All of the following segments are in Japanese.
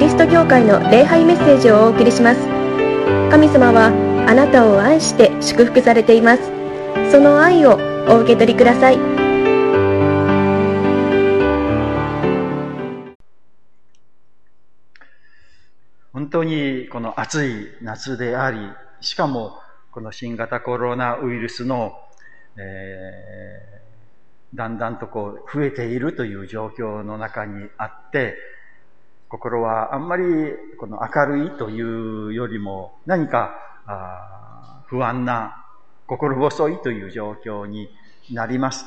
リスト教会の礼拝メッセージをお送りします。神様はあなたを愛して祝福されています。その愛をお受け取りください。本当にこの暑い夏であり、しかもこの新型コロナウイルスの、えー、だんだんとこう増えているという状況の中にあって、心はあんまりこの明るいというよりも何か不安な心細いという状況になります。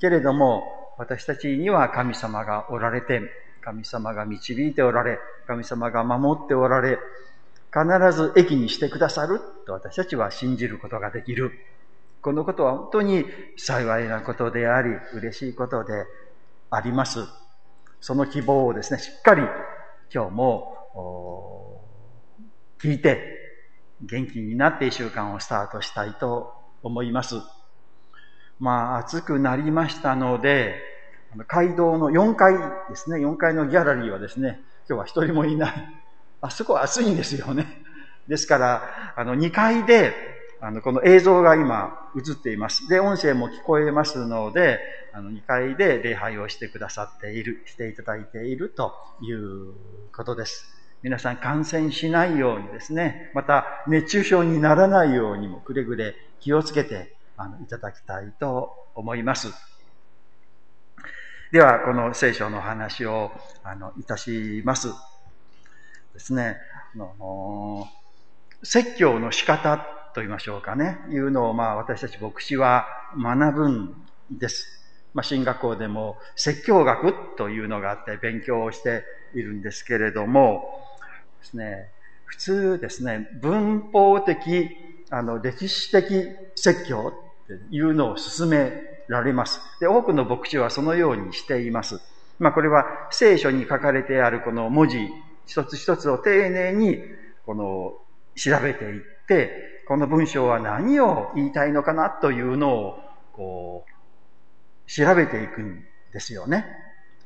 けれども私たちには神様がおられて神様が導いておられ神様が守っておられ必ず益にしてくださると私たちは信じることができる。このことは本当に幸いなことであり嬉しいことであります。その希望をですね、しっかり今日も聞いて元気になって一週間をスタートしたいと思います。まあ暑くなりましたので、街道の4階ですね、4階のギャラリーはですね、今日は一人もいない。あそこは暑いんですよね。ですから、あの2階であの、この映像が今映っています。で、音声も聞こえますので、あの、2階で礼拝をしてくださっている、していただいているということです。皆さん感染しないようにですね、また熱中症にならないようにもくれぐれ気をつけてあのいただきたいと思います。では、この聖書の話をあのいたします。ですね、あの説教の仕方と言いましょうかね、いうのをまあ私たち牧師は学ぶんです。まあ進学校でも説教学というのがあって勉強をしているんですけれども、ですね、普通ですね、文法的、あの、歴史的説教っていうのを進められます。で、多くの牧師はそのようにしています。まあこれは聖書に書かれてあるこの文字一つ一つを丁寧にこの調べていって、この文章は何を言いたいのかなというのを、こう、調べていくんですよね。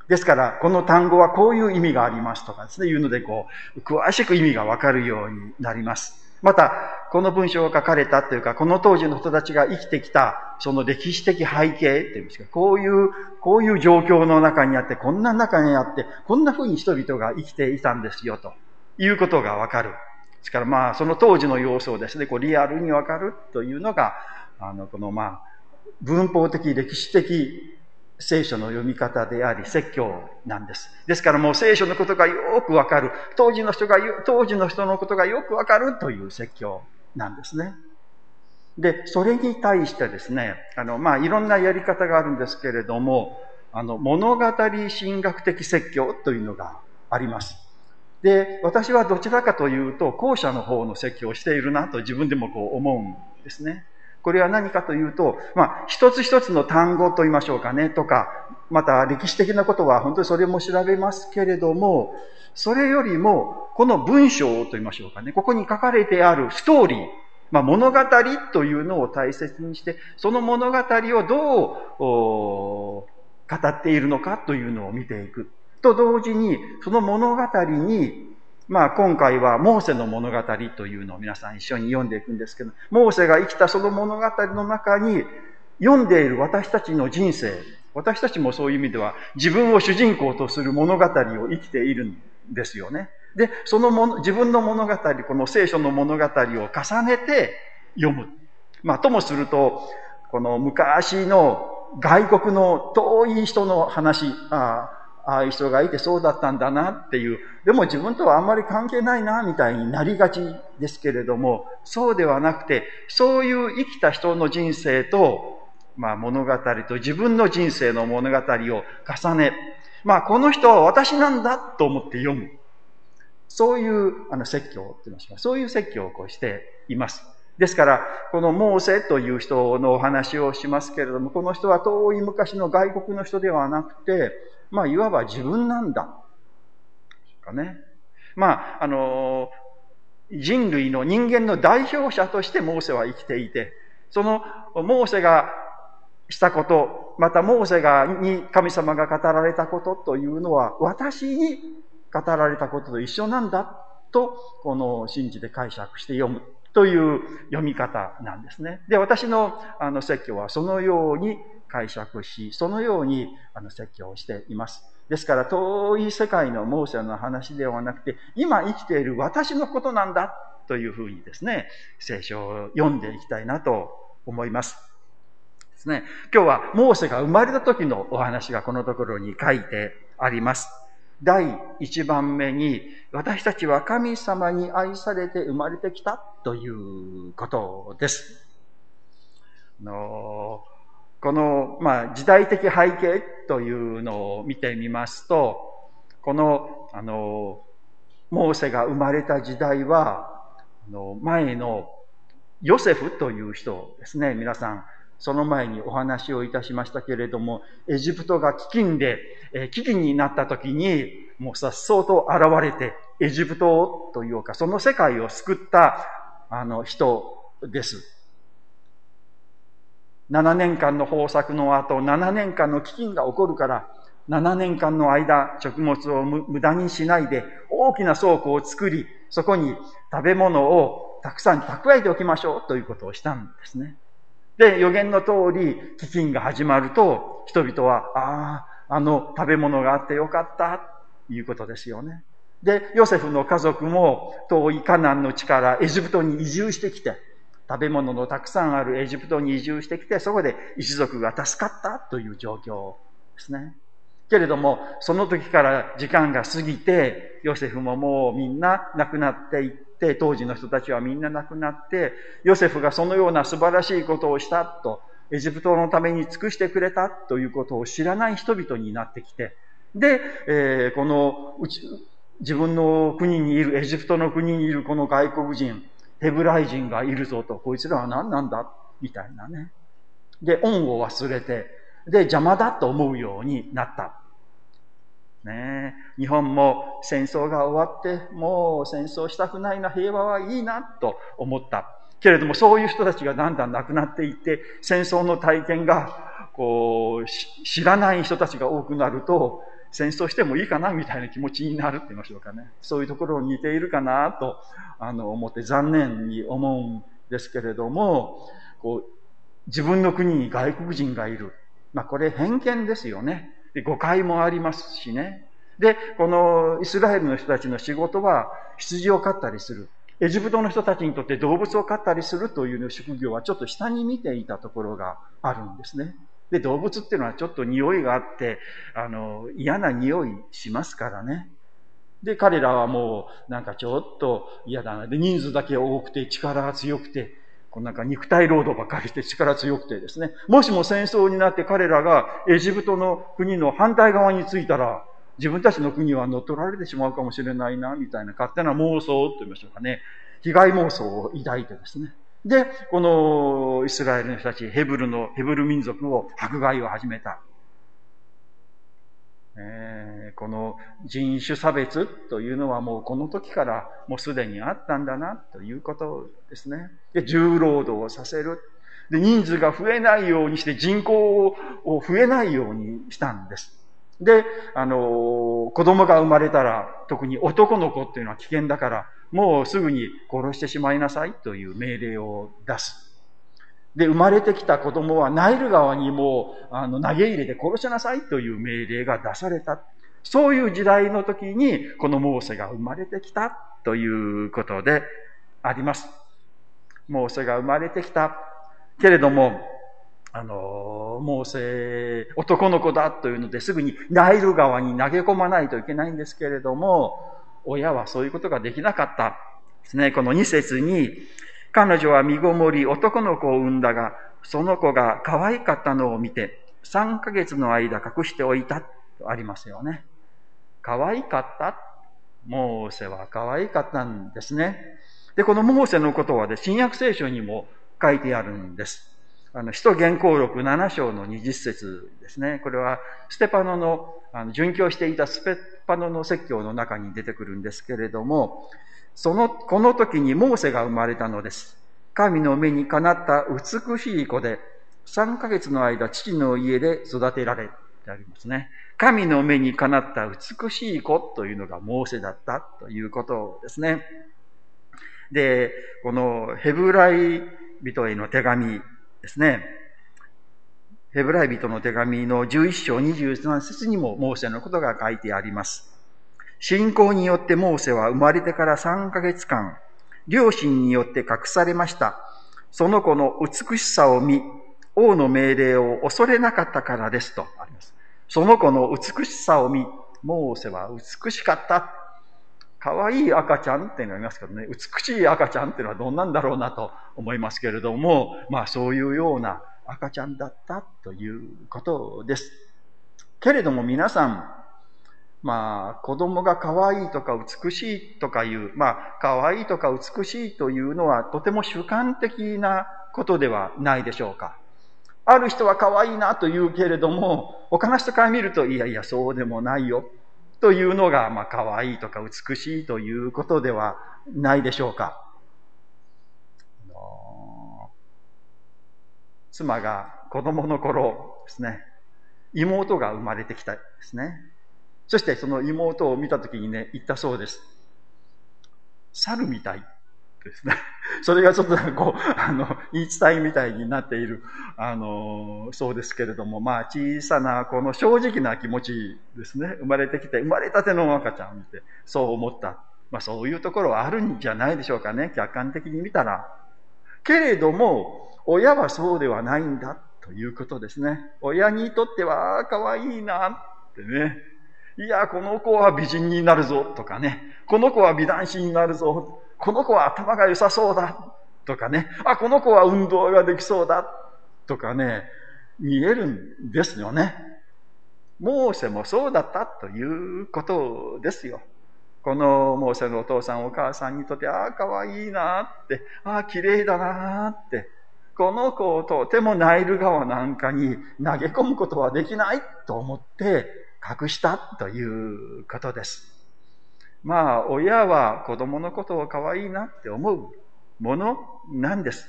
ですから、この単語はこういう意味がありますとかですね、いうので、こう、詳しく意味がわかるようになります。また、この文章が書かれたというか、この当時の人たちが生きてきた、その歴史的背景っていうんですか、こういう、こういう状況の中にあって、こんな中にあって、こんな風に人々が生きていたんですよ、ということがわかる。ですからまあ、その当時の様子をですね、こうリアルにわかるというのが、あの、このまあ、文法的、歴史的聖書の読み方であり、説教なんです。ですからもう聖書のことがよくわかる。当時の人が、当時の人のことがよくわかるという説教なんですね。で、それに対してですね、あの、まあ、いろんなやり方があるんですけれども、あの、物語神学的説教というのがあります。で、私はどちらかというと、後者の方の説教をしているなと自分でもこう思うんですね。これは何かというと、まあ、一つ一つの単語と言いましょうかね、とか、また歴史的なことは本当にそれも調べますけれども、それよりも、この文章と言いましょうかね、ここに書かれてあるストーリー、まあ、物語というのを大切にして、その物語をどう語っているのかというのを見ていく。と同時に、その物語に、まあ今回はモーセの物語というのを皆さん一緒に読んでいくんですけど、モーセが生きたその物語の中に、読んでいる私たちの人生、私たちもそういう意味では自分を主人公とする物語を生きているんですよね。で、そのもの、自分の物語、この聖書の物語を重ねて読む。まあともすると、この昔の外国の遠い人の話、あああいう人がいてそうだったんだなっていう、でも自分とはあんまり関係ないな、みたいになりがちですけれども、そうではなくて、そういう生きた人の人生と、まあ物語と自分の人生の物語を重ね、まあこの人は私なんだと思って読む。そういうあの説教って言いましょうそういう説教をこうしています。ですから、このモーセという人のお話をしますけれども、この人は遠い昔の外国の人ではなくて、まあ、いわば自分なんだ。かね。まあ、あの、人類の人間の代表者としてモーセは生きていて、そのモーセがしたこと、またモーセが、に神様が語られたことというのは、私に語られたことと一緒なんだと、この信じて解釈して読むという読み方なんですね。で、私のあの説教はそのように解釈し、そのようにあの説教をしています。ですから遠い世界のモーセの話ではなくて、今生きている私のことなんだというふうにですね、聖書を読んでいきたいなと思います。ですね。今日はモーセが生まれた時のお話がこのところに書いてあります。第一番目に、私たちは神様に愛されて生まれてきたということです。あのこの、まあ、時代的背景というのを見てみますと、この、あの、モーセが生まれた時代は、あの前のヨセフという人ですね。皆さん、その前にお話をいたしましたけれども、エジプトが飢饉で、えー、飢饉になった時に、もうさっそうと現れて、エジプトというか、その世界を救った、あの、人です。7年間の豊作の後、7年間の飢饉が起こるから、7年間の間、食物を無駄にしないで、大きな倉庫を作り、そこに食べ物をたくさん蓄えておきましょうということをしたんですね。で、予言の通り、飢饉が始まると、人々は、ああ、あの食べ物があってよかった、ということですよね。で、ヨセフの家族も遠いカナンの地からエジプトに移住してきて、食べ物のたくさんあるエジプトに移住してきて、そこで一族が助かったという状況ですね。けれども、その時から時間が過ぎて、ヨセフももうみんな亡くなっていって、当時の人たちはみんな亡くなって、ヨセフがそのような素晴らしいことをしたと、エジプトのために尽くしてくれたということを知らない人々になってきて、で、えー、このうち、自分の国にいる、エジプトの国にいるこの外国人、ヘブライ人がいるぞと、こいつらは何なんだ？みたいなね。で、恩を忘れて、で、邪魔だと思うようになった。ね日本も戦争が終わって、もう戦争したくないな、平和はいいな、と思った。けれども、そういう人たちがだんだん亡くなっていって、戦争の体験が、こう、知らない人たちが多くなると、戦争してもいいかなみたいな気持ちになるって言いましょうかね。そういうところに似ているかなと、あの、思って残念に思うんですけれども、こう、自分の国に外国人がいる。まあ、これ偏見ですよね。で誤解もありますしね。で、このイスラエルの人たちの仕事は羊を飼ったりする。エジプトの人たちにとって動物を飼ったりするという職業はちょっと下に見ていたところがあるんですね。で、動物っていうのはちょっと匂いがあって、あの、嫌な匂いしますからね。で、彼らはもう、なんかちょっと嫌だな。で、人数だけ多くて力が強くて、こうなんか肉体労働ばっかりして 力強くてですね。もしも戦争になって彼らがエジプトの国の反対側に着いたら、自分たちの国は乗っ取られてしまうかもしれないな、みたいな勝手な妄想と言いましょうかね。被害妄想を抱いてですね。で、このイスラエルの人たち、ヘブルの、ヘブル民族を迫害を始めた。えー、この人種差別というのはもうこの時からもうすでにあったんだなということですね。で、重労働をさせる。で、人数が増えないようにして人口を増えないようにしたんです。で、あの、子供が生まれたら、特に男の子っていうのは危険だから、もうすぐに殺してしまいなさいという命令を出す。で、生まれてきた子供はナイル川にもう、あの、投げ入れて殺しなさいという命令が出された。そういう時代の時に、このモーセが生まれてきたということであります。モーセが生まれてきた。けれども、あの、モーセ、男の子だというのですぐにナイル川に投げ込まないといけないんですけれども、親はそういうことができなかったですね。この2節に、彼女は身ごもり男の子を産んだが、その子が可愛かったのを見て、3ヶ月の間隠しておいたとありますよね。可愛かった？モーセは可愛かったんですね。で、このモーセのことはで、新約聖書にも書いてあるんです。あの、使徒原稿録7章の20節ですね。これは、ステパノの、あの、殉教していたステパノの説教の中に出てくるんですけれども、その、この時にモーセが生まれたのです。神の目にかなった美しい子で、3ヶ月の間父の家で育てられ、てありますね。神の目にかなった美しい子というのがモーセだったということですね。で、このヘブライ人への手紙ですね。ヘブライ人の手紙の11章23節にもモーセのことが書いてあります。信仰によってモーセは生まれてから3ヶ月間、両親によって隠されました。その子の美しさを見、王の命令を恐れなかったからですとあります。その子の美しさを見、モーセは美しかった。可愛い赤ちゃんっていうのがありますけどね、美しい赤ちゃんっていうのはどんなんだろうなと思いますけれども、まあそういうような赤ちゃんだったということです。けれども皆さん、まあ子供が可愛いとか美しいとかいう、まあ可愛いとか美しいというのはとても主観的なことではないでしょうか。ある人は可愛いなと言うけれども、他の人から見ると、いやいや、そうでもないよ。というのが、まあ、可愛いとか美しいということではないでしょうか。妻が子供の頃ですね、妹が生まれてきたですね。そしてその妹を見たときにね、言ったそうです。猿みたい。ですね。それがちょっとこう、あの、言い伝えみたいになっている、あの、そうですけれども、まあ、小さな、この正直な気持ちですね。生まれてきて、生まれたての赤ちゃんを見て、そう思った。まあ、そういうところはあるんじゃないでしょうかね。客観的に見たら。けれども、親はそうではないんだということですね。親にとっては、可愛いなってね。いや、この子は美人になるぞとかね。この子は美男子になるぞ。この子は頭が良さそうだとかね、あ、この子は運動ができそうだとかね、見えるんですよね。モーセもそうだったということですよ。このモーセのお父さんお母さんにとって、ああ、かわいいなって、ああ、綺麗だなって、この子をとてもナイル川なんかに投げ込むことはできないと思って隠したということです。まあ、親は子供のことを可愛いなって思うものなんです。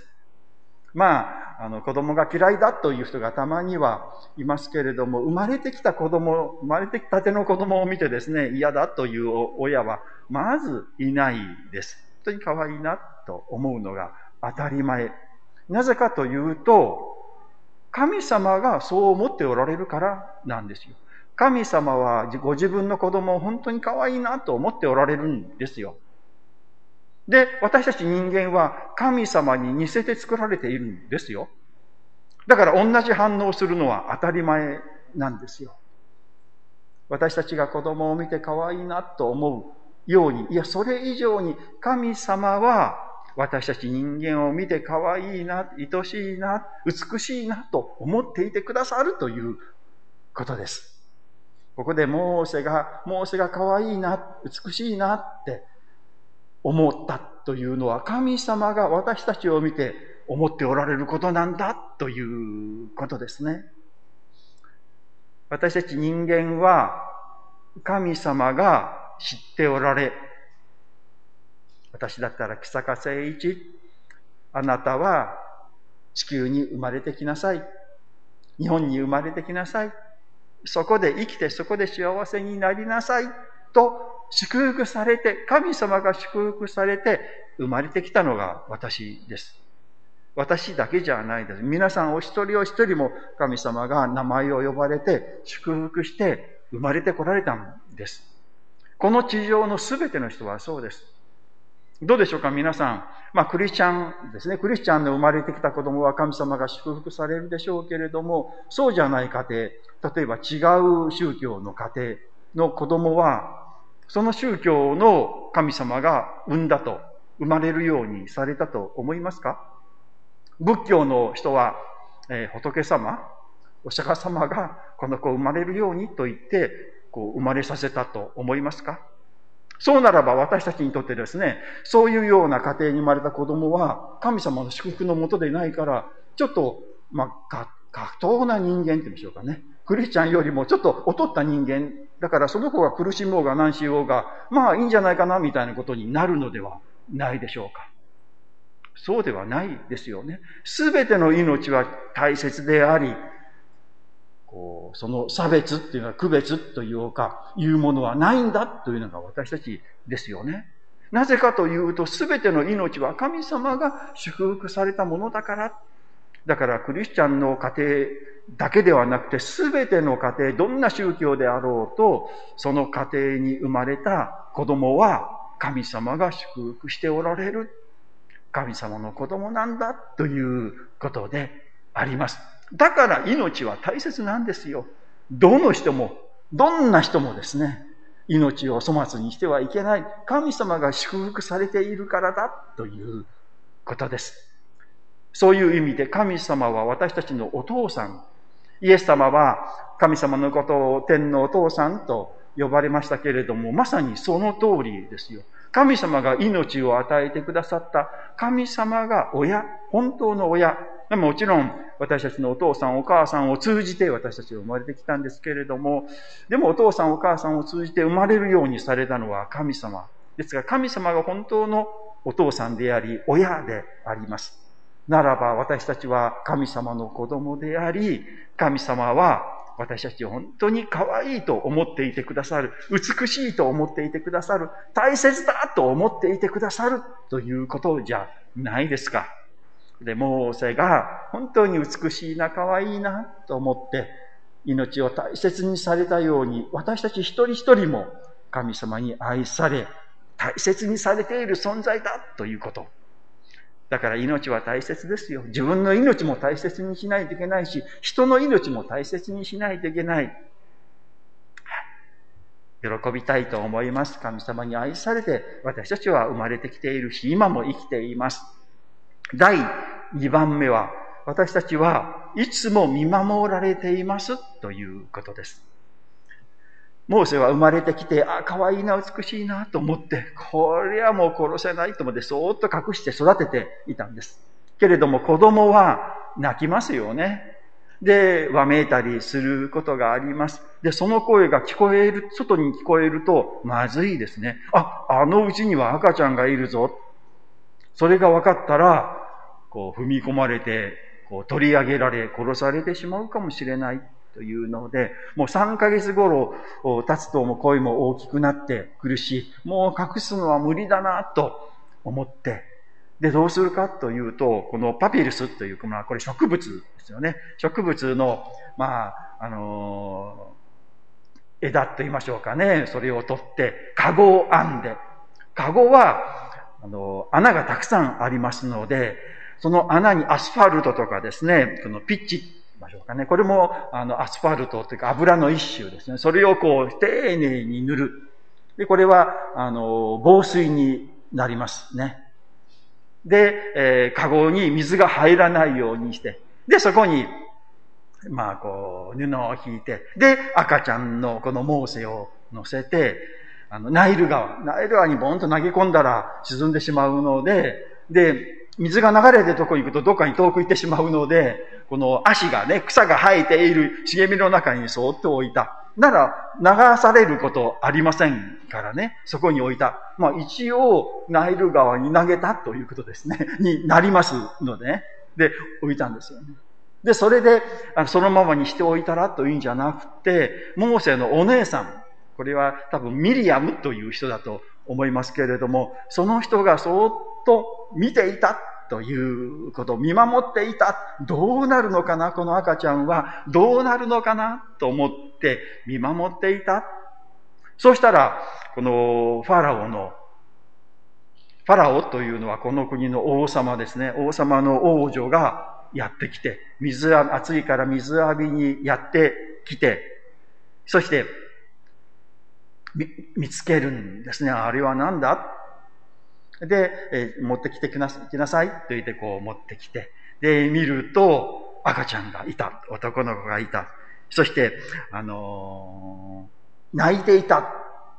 まあ、あの、子供が嫌いだという人がたまにはいますけれども、生まれてきた子供、生まれてきたての子供を見てですね、嫌だという親は、まずいないです。本当に可愛いなと思うのが当たり前。なぜかというと、神様がそう思っておられるからなんですよ。神様はご自分の子供を本当に可愛いなと思っておられるんですよ。で、私たち人間は神様に似せて作られているんですよ。だから同じ反応するのは当たり前なんですよ。私たちが子供を見て可愛いなと思うように、いや、それ以上に神様は私たち人間を見て可愛いな、愛しいな、美しいなと思っていてくださるということです。ここでモーセが、モーセが可愛いな、美しいなって思ったというのは神様が私たちを見て思っておられることなんだということですね。私たち人間は神様が知っておられ、私だったら木坂誠一、あなたは地球に生まれてきなさい。日本に生まれてきなさい。そこで生きてそこで幸せになりなさいと祝福されて、神様が祝福されて生まれてきたのが私です。私だけじゃないです。皆さんお一人お一人も神様が名前を呼ばれて祝福して生まれてこられたんです。この地上のすべての人はそうです。どうでしょうか皆さん。まあ、クリスチャンですね。クリスチャンの生まれてきた子供は神様が祝福されるでしょうけれども、そうじゃない家庭、例えば違う宗教の家庭の子供は、その宗教の神様が産んだと、生まれるようにされたと思いますか？仏教の人は、えー、仏様、お釈迦様がこの子生まれるようにと言って、こう生まれさせたと思いますか？そうならば私たちにとってですね、そういうような家庭に生まれた子供は神様の祝福のもとでないから、ちょっと、まあ、格闘な人間って言うんでしょうかね。クリスチャンよりもちょっと劣った人間。だからその子が苦しもうが何しようが、まあいいんじゃないかなみたいなことになるのではないでしょうか。そうではないですよね。すべての命は大切であり、こう、その差別っていうのは区別というか、いうものはないんだというのが私たちですよね。なぜかというと、すべての命は神様が祝福されたものだから。だからクリスチャンの家庭だけではなくて、すべての家庭、どんな宗教であろうと、その家庭に生まれた子供は神様が祝福しておられる。神様の子供なんだということであります。だから命は大切なんですよ。どの人も、どんな人もですね、命を粗末にしてはいけない。神様が祝福されているからだということです。そういう意味で神様は私たちのお父さん。イエス様は神様のことを天のお父さんと呼ばれましたけれども、まさにその通りですよ。神様が命を与えてくださった神様が親、本当の親。もちろん私たちのお父さんお母さんを通じて私たちが生まれてきたんですけれども、でもお父さんお母さんを通じて生まれるようにされたのは神様。ですが神様が本当のお父さんであり、親であります。ならば私たちは神様の子供であり、神様は私たちを本当に可愛いと思っていてくださる、美しいと思っていてくださる、大切だと思っていてくださるということじゃないですか。で、モーセが本当に美しいな、可愛いなと思って命を大切にされたように、私たち一人一人も神様に愛され、大切にされている存在だということ。だから命は大切ですよ。自分の命も大切にしないといけないし、人の命も大切にしないといけない。喜びたいと思います。神様に愛されて、私たちは生まれてきているし、今も生きています。第2番目は、私たちはいつも見守られていますということです。モーセは生まれてきて、あ、可愛いな、美しいなと思って、これはもう殺せないと思って、そーっと隠して育てていたんです。けれども子供は泣きますよね。で、わめいたりすることがあります。で、その声が聞こえる、外に聞こえると、まずいですね。あ、あのうちには赤ちゃんがいるぞ。それが分かったら、こう踏み込まれて、こう取り上げられ、殺されてしまうかもしれないというので、もう3ヶ月頃経つとも声も大きくなってくるし、もう隠すのは無理だなと思って、で、どうするかというと、このパピルスという、まあ、これ植物ですよね。植物の、まあ、あのー、枝と言いましょうかね。それを取って、カゴを編んで、カゴは、あの、穴がたくさんありますので、その穴にアスファルトとかですね、そのピッチましょうかね。これも、あの、アスファルトというか油の一種ですね。それをこう、丁寧に塗る。で、これは、あの、防水になりますね。で、えー、カゴに水が入らないようにして、で、そこに、まあ、こう、布を引いて、で、赤ちゃんのこのモーセを乗せて、あの、ナイル川、ナイル川にボンと投げ込んだら沈んでしまうので、で、水が流れてるとこ行くとどっかに遠く行ってしまうので、この足がね、草が生えている茂みの中にそーっと置いた。なら、流されることありませんからね、そこに置いた。まあ一応、ナイル川に投げたということですね、になりますのでね。で、置いたんですよね。で、それで、そのままにしておいたらというんじゃなくて、モーセのお姉さん、これは多分ミリアムという人だと思いますけれども、その人がそーっと見ていたということ見守っていた。どうなるのかなこの赤ちゃんはどうなるのかなと思って見守っていた。そしたら、このファラオの、ファラオというのはこの国の王様ですね。王様の王女がやってきて、水暑いから水浴びにやってきて、そして見つけるんですね。あれは何だ？で、えー、持ってきてきなきなさいと言ってこう持ってきて、で、見ると赤ちゃんがいた。男の子がいた。そして、あのー、泣いていたっ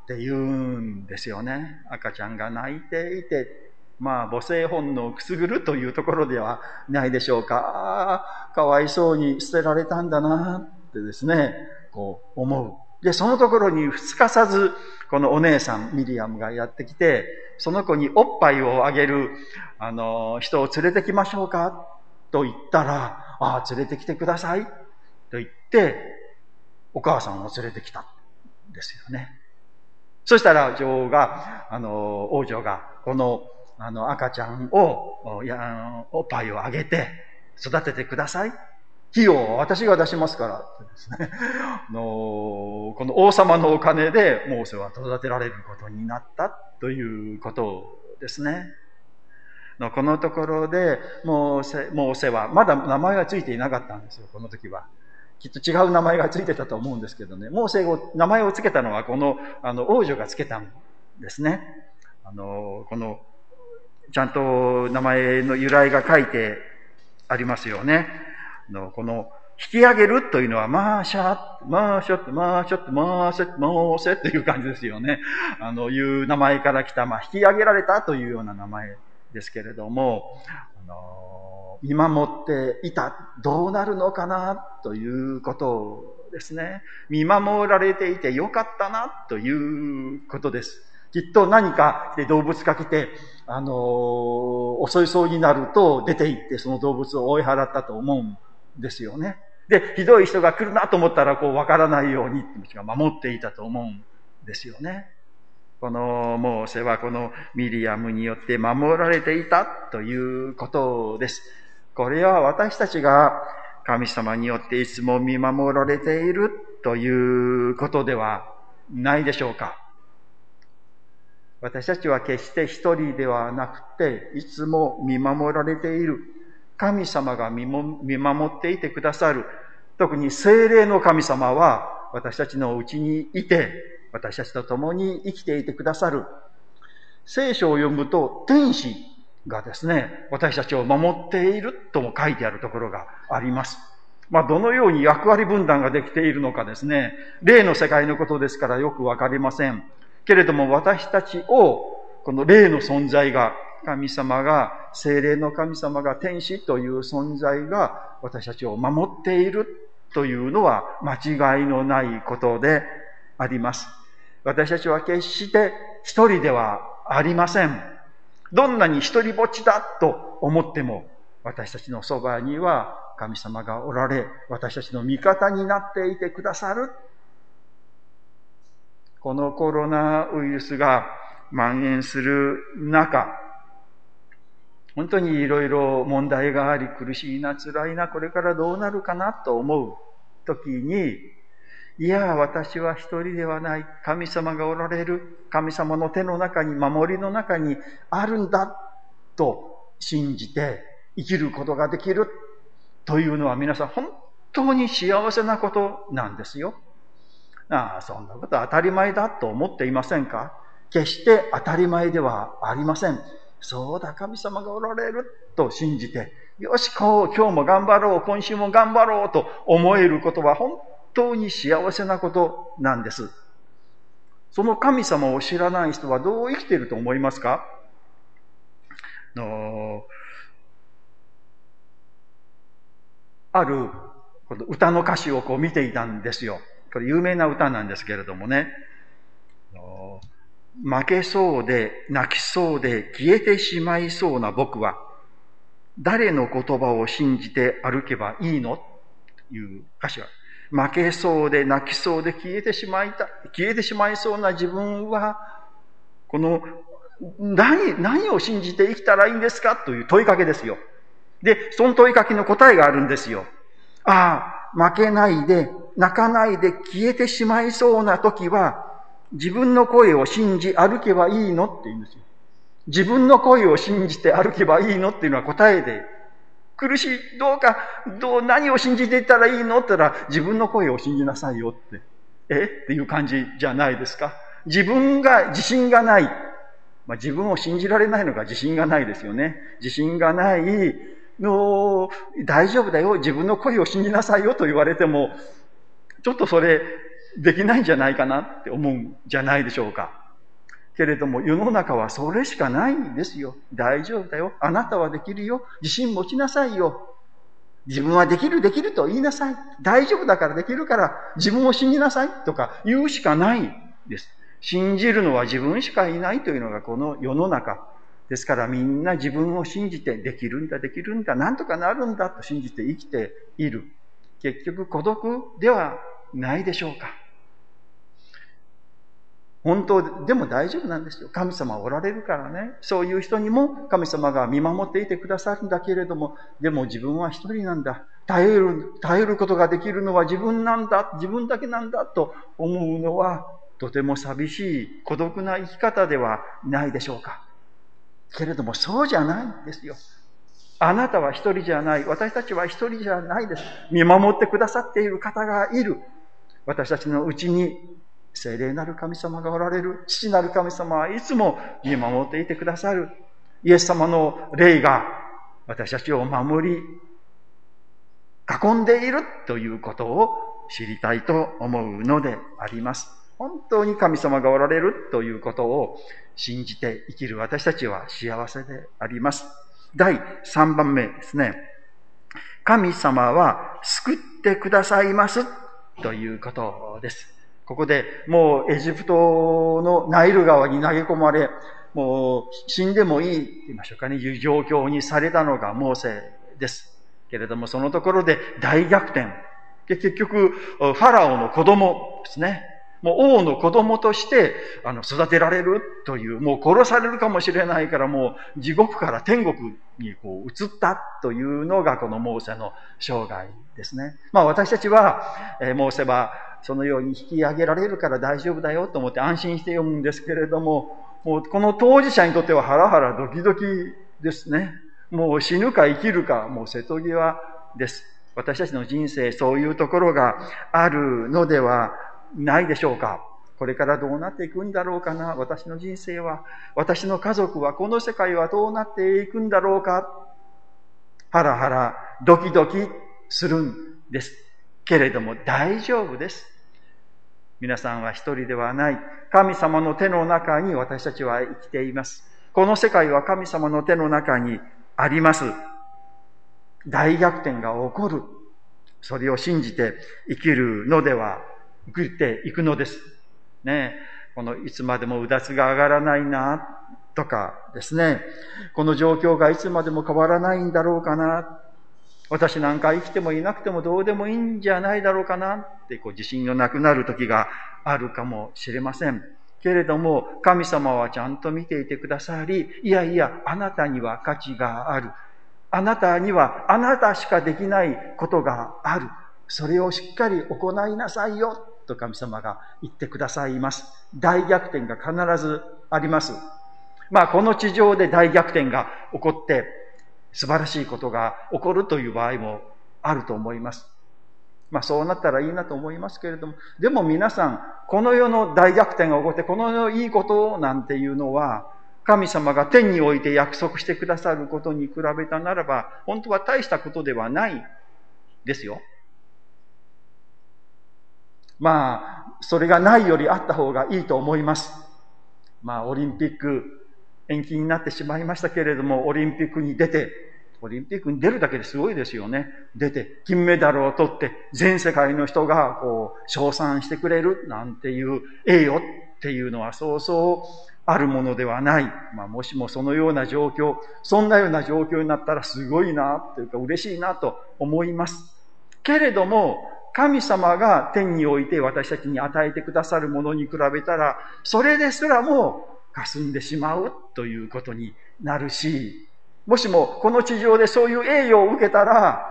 て言うんですよね。赤ちゃんが泣いていて、まあ、母性本能をくすぐるというところではないでしょうか。かわいそうに捨てられたんだなってですね、こう思う。で、そのところに二日さず、このお姉さん、ミリアムがやってきて、その子におっぱいをあげる、あの、人を連れてきましょうかと言ったら、ああ、連れてきてください。と言って、お母さんを連れてきたですよね。そしたら女王が、あの、王女が、この、あの、赤ちゃんを、おっぱいをあげて、育ててください。費用は私が出しますからですね。のこの王様のお金でモーセは育てられることになったということですね。のこのところで、モーセ、モーセは、まだ名前がついていなかったんですよ、この時は。きっと違う名前がついてたと思うんですけどね。モーセを、名前をつけたのは、この、あの、王女がつけたんですね。あの、この、ちゃんと名前の由来が書いてありますよね。の、この、引き上げるというのは、マーシャマーショット、マーショット、マーセット、モーセっていう感じですよね。あの、いう名前から来た、まあ、引き上げられたというような名前ですけれども、あの、見守っていた、どうなるのかな、ということですね。見守られていてよかったな、ということです。きっと何か動物が来て、あの、襲いそうになると出て行ってその動物を追い払ったと思うですよね。で、ひどい人が来るなと思ったら、こう、わからないように、が守っていたと思うんですよね。このモーセはこのミリアムによって守られていたということです。これは私たちが神様によっていつも見守られているということではないでしょうか。私たちは決して一人ではなくて、いつも見守られている。神様が見守っていてくださる。特に精霊の神様は私たちのうちにいて、私たちと共に生きていてくださる。聖書を読むと、天使がですね、私たちを守っているとも書いてあるところがあります。まあ、どのように役割分担ができているのかですね、霊の世界のことですからよくわかりません。けれども私たちを、この霊の存在が、神様が、精霊の神様が天使という存在が私たちを守っているというのは間違いのないことであります。私たちは決して一人ではありません。どんなに一人ぼっちだと思っても、私たちのそばには神様がおられ、私たちの味方になっていてくださる。このコロナウイルスが蔓延する中、本当にいろいろ問題があり苦しいな、辛いな、これからどうなるかなと思う時に、いや、私は一人ではない。神様がおられる。神様の手の中に、守りの中にあるんだ。と信じて生きることができる。というのは皆さん本当に幸せなことなんですよ。ああ、そんなこと当たり前だと思っていませんか？決して当たり前ではありません。そうだ、神様がおられると信じて、よし、こう、今日も頑張ろう、今週も頑張ろうと思えることは本当に幸せなことなんです。その神様を知らない人はどう生きていると思いますか？のある歌の歌詞をこう見ていたんですよ。これ有名な歌なんですけれどもね。負けそうで、泣きそうで、消えてしまいそうな僕は、誰の言葉を信じて歩けばいいの？という歌詞が負けそうで泣きそうで消えてしまいた、消えてしまいそうな自分は、この、何、何を信じて生きたらいいんですか？という問いかけですよ。で、その問いかけの答えがあるんですよ。ああ、負けないで、泣かないで消えてしまいそうな時は、自分の声を信じ歩けばいいのって言うんですよ。自分の声を信じて歩けばいいのっていうのは答えで苦しい。どうか、どう、何を信じていったらいいのって言ったら、自分の声を信じなさいよって。え？っていう感じじゃないですか。自分が自信がない。まあ、自分を信じられないのが自信がないですよね。自信がないの、大丈夫だよ。自分の声を信じなさいよと言われても、ちょっとそれ、できないんじゃないかなって思うんじゃないでしょうか。けれども世の中はそれしかないんですよ。大丈夫だよ。あなたはできるよ。自信持ちなさいよ。自分はできるできると言いなさい。大丈夫だからできるから自分を信じなさいとか言うしかないです。信じるのは自分しかいないというのがこの世の中。ですからみんな自分を信じてできるんだできるんだなんとかなるんだと信じて生きている。結局孤独ではないでしょうか本当でも大丈夫なんですよ。神様おられるからね。そういう人にも神様が見守っていてくださるんだけれども、でも自分は一人なんだ。頼る、頼ることができるのは自分なんだ。自分だけなんだと思うのは、とても寂しい、孤独な生き方ではないでしょうか。けれども、そうじゃないんですよ。あなたは一人じゃない。私たちは一人じゃないです。見守ってくださっている方がいる。私たちのうちに聖霊なる神様がおられる。父なる神様はいつも見守っていてくださる。イエス様の霊が私たちを守り、囲んでいるということを知りたいと思うのであります。本当に神様がおられるということを信じて生きる私たちは幸せであります。第3番目ですね。神様は救ってくださいますということです。ここでもうエジプトのナイル川に投げ込まれ、もう死んでもいいと言いましょうかね、いう状況にされたのがモーセです。けれどもそのところで大逆転。で結局、ファラオの子供ですね。もう王の子供として、あの、育てられるという、もう殺されるかもしれないから、もう地獄から天国にこう移ったというのがこのモーセの生涯ですね。まあ私たちは、えー、モーセはそのように引き上げられるから大丈夫だよと思って安心して読むんですけれども、もうこの当事者にとってはハラハラドキドキですね。もう死ぬか生きるか、もう瀬戸際です。私たちの人生、そういうところがあるのではないでしょうか。これからどうなっていくんだろうかな。私の人生は、私の家族は、この世界はどうなっていくんだろうか。ハラハラ、ドキドキするんです。けれども大丈夫です。皆さんは一人ではない。神様の手の中に私たちは生きています。この世界は神様の手の中にあります。大逆転が起こる。それを信じて生きるのでは、生きていくのです。ねこのいつまでもうだつが上がらないな、とかですね。この状況がいつまでも変わらないんだろうかな。私なんか生きてもいなくてもどうでもいいんじゃないだろうかなってこう自信のなくなる時があるかもしれません。けれども、神様はちゃんと見ていてくださり、いやいや、あなたには価値がある。あなたにはあなたしかできないことがある。それをしっかり行いなさいよ、と神様が言ってくださいます。大逆転が必ずあります。まあ、この地上で大逆転が起こって、素晴らしいことが起こるという場合もあると思います。まあそうなったらいいなと思いますけれども、でも皆さん、この世の大逆転が起こって、この世のいいことなんていうのは、神様が天において約束してくださることに比べたならば、本当は大したことではないですよ。まあ、それがないよりあった方がいいと思います。まあ、オリンピック延期になってしまいましたけれども、オリンピックに出て、オリンピックに出るだけですごいですよね。出て、金メダルを取って、全世界の人が、こう、称賛してくれるなんていう栄誉っていうのはそうそうあるものではない。まあ、もしもそのような状況、そんなような状況になったらすごいな、というか嬉しいなと思います。けれども、神様が天において私たちに与えてくださるものに比べたら、それですらも霞んでしまうということになるし、もしもこの地上でそういう栄誉を受けたら、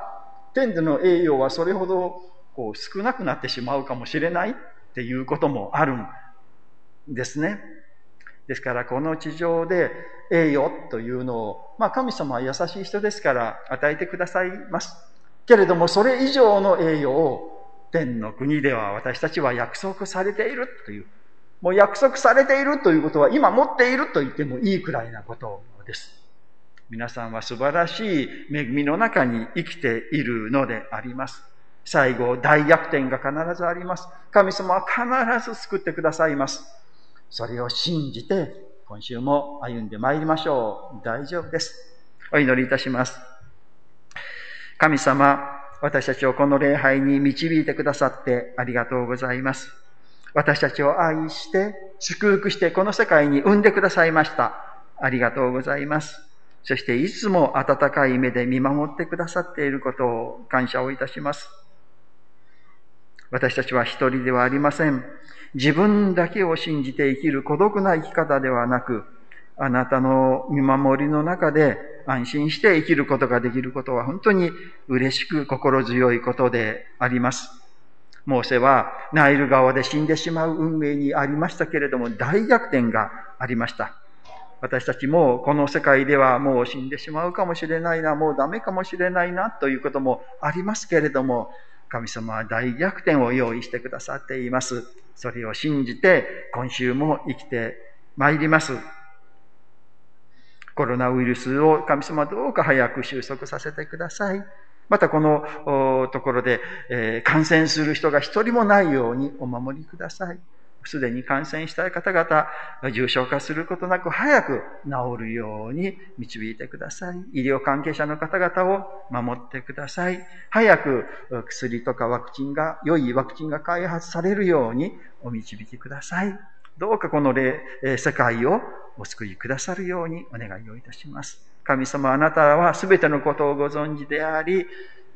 天での栄誉はそれほどこう少なくなってしまうかもしれないっていうこともあるんですね。ですからこの地上で栄誉というのを、まあ神様は優しい人ですから与えてくださいます。けれどもそれ以上の栄誉を天の国では私たちは約束されているというもう約束されているということは今持っていると言ってもいいくらいなことです。皆さんは素晴らしい恵みの中に生きているのであります。最後、大逆転が必ずあります。神様は必ず救ってくださいます。それを信じて、今週も歩んで参りましょう。大丈夫です。お祈りいたします。神様、私たちをこの礼拝に導いてくださってありがとうございます。私たちを愛して、祝福してこの世界に産んでくださいました。ありがとうございます。そしていつも温かい目で見守ってくださっていることを感謝をいたします。私たちは一人ではありません。自分だけを信じて生きる孤独な生き方ではなく、あなたの見守りの中で安心して生きることができることは本当に嬉しく心強いことであります。モーセはナイル川で死んでしまう運命にありましたけれども大逆転がありました。私たちもこの世界ではもう死んでしまうかもしれないな、もうダメかもしれないなということもありますけれども、神様は大逆転を用意してくださっています。それを信じて今週も生きてまいります。コロナウイルスを神様どうか早く収束させてください。またこのところで、えー、感染する人が一人もないようにお守りください。すでに感染したい方々、重症化することなく早く治るように導いてください。医療関係者の方々を守ってください。早く薬とかワクチンが、良いワクチンが開発されるようにお導きください。どうかこの世界をお救いくださるようにお願いをいたします。神様あなたは全てのことをご存知であり、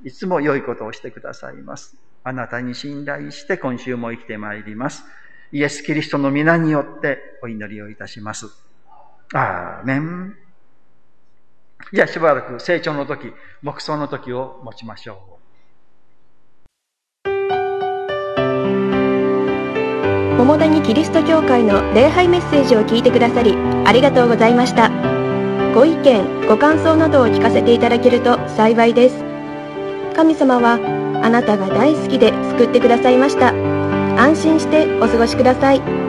いつも良いことをしてくださいます。あなたに信頼して今週も生きてまいります。イエス・キリストの皆によってお祈りをいたします。アーメン。じゃあしばらく成長の時、黙想の時を持ちましょう。桃谷キリスト教会の礼拝メッセージを聞いてくださりありがとうございました。ご意見、ご感想などを聞かせていただけると幸いです。神様はあなたが大好きで救ってくださいました。安心してお過ごしください。